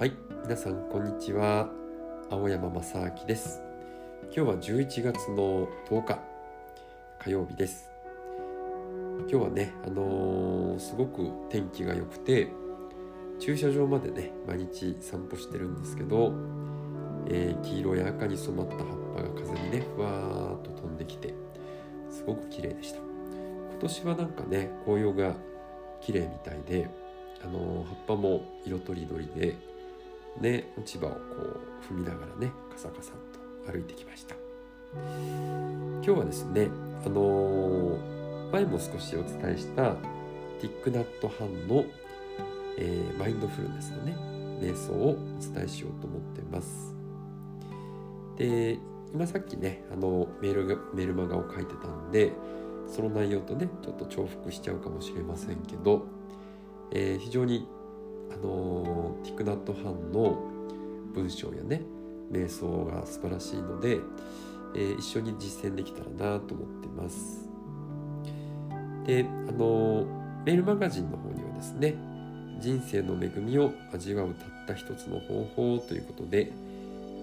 はい皆さんこんにちは。青山正明です。今日は11月の10日火曜日です。今日はねあのー、すごく天気が良くて駐車場までね毎日散歩してるんですけど、えー、黄色や赤に染まった葉っぱが風にねふわーっと飛んできてすごく綺麗でした。今年はなんかね紅葉が綺麗みたいであの葉っぱも色とりどりでね落ち葉をこう踏みながらねカサカサと歩いてきました。今日はですねあの前も少しお伝えしたティックナットハンの、えー、マインドフルネスのね瞑想をお伝えしようと思ってます。で今さっきねあのメールがメルマガを書いてたんでその内容とねちょっと重複しちゃうかもしれませんけど、えー、非常にあのティクナットハンの文章やね瞑想が素晴らしいので、えー、一緒に実践できたらなと思ってます。であのメールマガジンの方にはですね人生の恵みを味わうたった一つの方法ということで、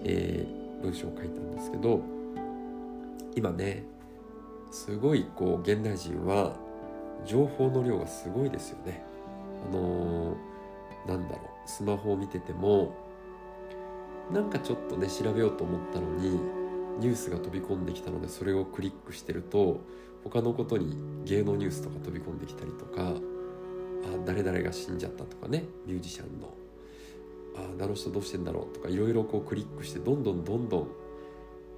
えー、文章を書いたんですけど今ねすごいこう現代人は情報の量がすごいですよね。あのーなんだろう。スマホを見ててもなんかちょっとね調べようと思ったのにニュースが飛び込んできたのでそれをクリックしてると他のことに芸能ニュースとか飛び込んできたりとかあ誰々が死んじゃったとかねミュージシャンのああの人どうしてんだろうとかいろいろこうクリックしてどんどんどんどん、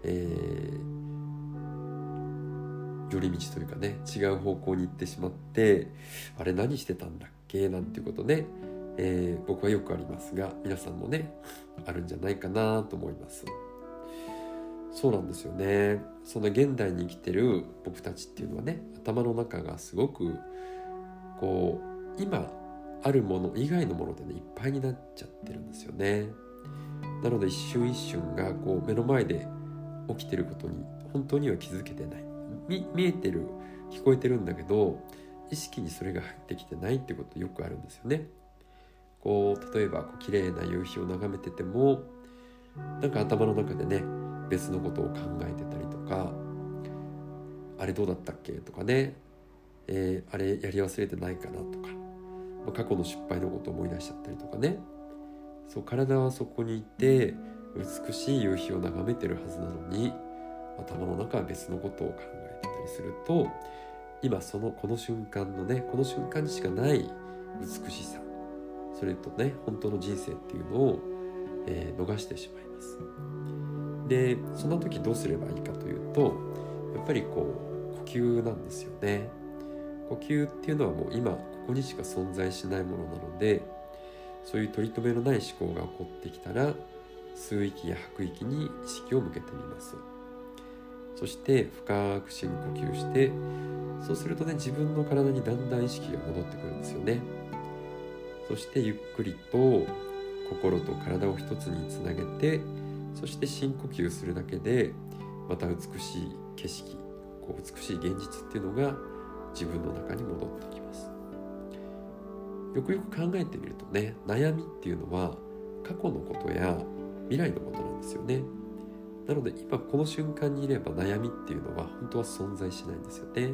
えー、寄り道というかね違う方向に行ってしまってあれ何してたんだっけ？なんていうことねえー、僕はよくありますが皆さんもねあるんじゃないかなと思います。そうなんですよね。その現代に生きてる僕たちっていうのはね頭の中がすごくこう今あるもの以外のものでねいっぱいになっちゃってるんですよね。なので一瞬一瞬がこう目の前で起きてることに本当には気づけてない。見えてる聞こえてるんだけど意識にそれが入ってきてないってことよくあるんですよね。こう例えばこう綺麗な夕日を眺めててもなんか頭の中でね別のことを考えてたりとかあれどうだったっけとかね、えー、あれやり忘れてないかなとか、まあ、過去の失敗のことを思い出しちゃったりとかね。そう体はそこにいて美しい夕日を眺めてるはずなのに頭の中は別のことを考えてたりすると今そのこの瞬間のねこの瞬間にしかない美しさそれとね本当の人生っていうのを、えー、逃してしまいます。でそんな時どうすればいいかというとやっぱりこう呼吸なんですよね。呼吸っていうのはもう今ここにしか存在しないものなのでそういう取り留めのない思考が起こってきたら吸う息や吐く息に意識を向けてみます。そして深く深呼吸してそうするとね自分の体にだんだん意識が戻ってくるんですよね。そしてゆっくりと心と体を一つにつなげてそして深呼吸するだけでまた美しい景色こう美しい現実っていうのが自分の中に戻ってきます。よくよく考えてみるとね悩みっていうのは過去のことや未来のことなんですよね。なので今この瞬間にいれば悩みっていうのは本当は存在しないんですよね。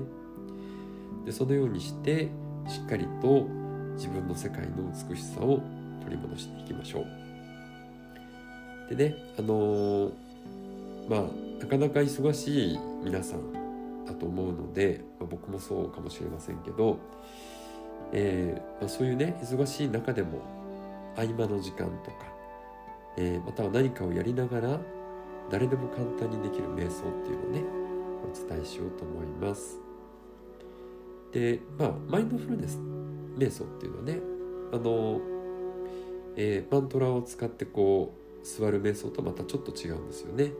でそのようにしてしっかりと自分の世界の美しさを取り戻していきましょう。でね、あのー、まあ、なかなか忙しい皆さんだと思うので、まあ、僕もそうかもしれませんけど、えー、まあ、そういうね、忙しい中でも合間の時間とか、えー、または何かをやりながら誰でも簡単にできる瞑想っていうのをね、お伝えしようと思います。で、まあ、マインドフルネス瞑想っていうのはね。あの、えー、マントラを使ってこう座る瞑想とまたちょっと違うんですよね。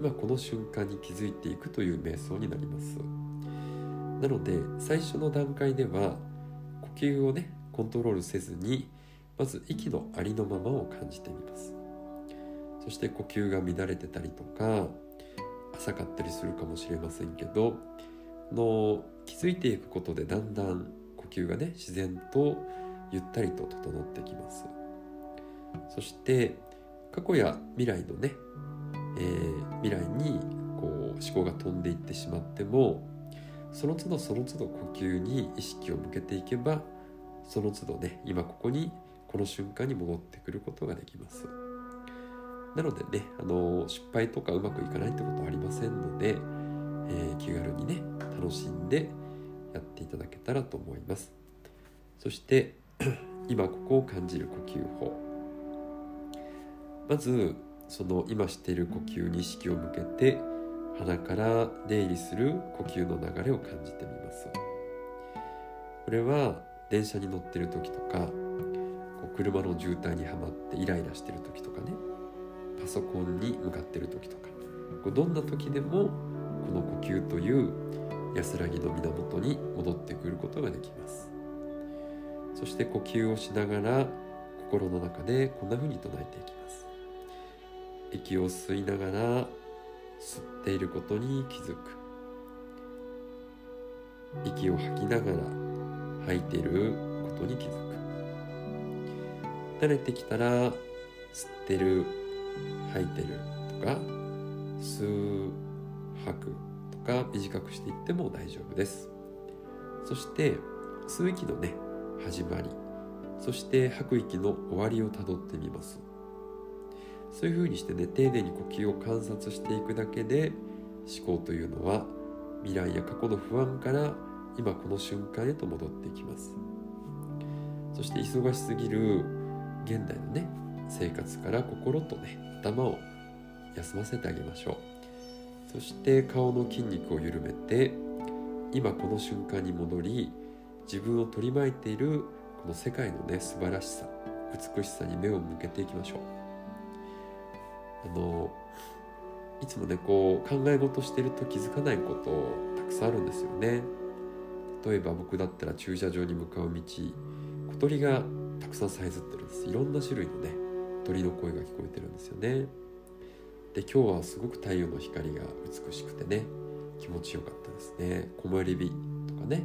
今この瞬間に気づいていくという瞑想になります。なので最初の段階では呼吸をねコントロールせずにまず息のありのままを感じてみます。そして呼吸が乱れてたりとか浅かったりするかもしれませんけどの気づいていくことでだんだん吸がね自然とゆったりと整ってきます。そして過去や未来のね、えー、未来にこう思考が飛んでいってしまってもその都度その都度呼吸に意識を向けていけばその都度ね今ここにこの瞬間に戻ってくることができます。なのでねあの失敗とかうまくいかないってことはありませんので、えー、気軽にね楽しんでやっていただけたらと思います。そして 今ここを感じる呼吸法。まずその今している呼吸に意識を向けて鼻から出入りする呼吸の流れを感じてみます。これは電車に乗ってる時とかこう車の渋滞にはまってイライラしてる時とかね。パソコンに向かってる時とか。こうどんな時でもこの呼吸という安らぎの源に戻ってくることができます。そして呼吸をしながら心の中でこんな風に唱えていきます。息を吸いながら吸っていることに気づく。息を吐きながら吐いていることに気づく。慣れてきたら吸ってる吐いてるとか吸う吐く。か短くしていっても大丈夫です。そして吸う息のね始まり。そして吐く息の終わりをたどってみます。そういうふうにしてね丁寧に呼吸を観察していくだけで思考というのは未来や過去の不安から今この瞬間へと戻っていきます。そして忙しすぎる現代のね生活から心とね頭を休ませてあげましょう。そして顔の筋肉を緩めて今この瞬間に戻り自分を取り巻いているこの世界のね素晴らしさ美しさに目を向けていきましょう。あのいつもねこう考え事してると気づかないことたくさんあるんですよね。例えば僕だったら駐車場に向かう道小鳥がたくさんさえずってるんです。いろんな種類のね鳥の声が聞こえてるんですよね。で今日はすごく太陽の光が美しくてね気持ちよかったですね。木漏れ日とかね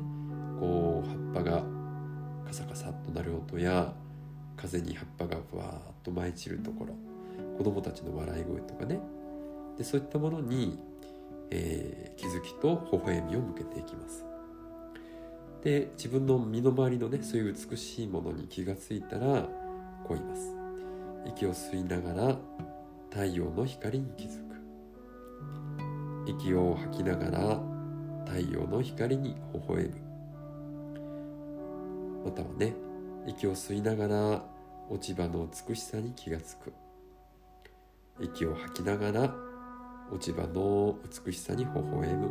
こう葉っぱがカサカサっとなる音や風に葉っぱがふわーっと舞い散るところ子供たちの笑い声とかね。でそういったものに、えー、気づきと微笑みを向けていきます。で自分の身の回りのねそういう美しいものに気がついたらこう言います。息を吸いながら太陽の光に気づく。息を吐きながら太陽の光に微笑む。またはね息を吸いながら落ち葉の美しさに気がつく。息を吐きながら落ち葉の美しさに微笑む。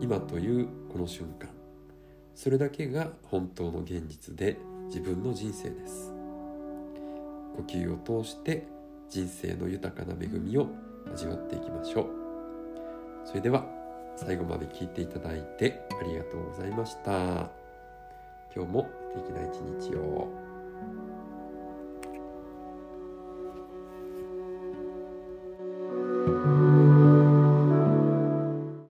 今というこの瞬間それだけが本当の現実で自分の人生です。呼吸を通して人生の豊かな恵みを味わっていきましょうそれでは最後まで聞いていただいてありがとうございました今日も素敵な一日をうん。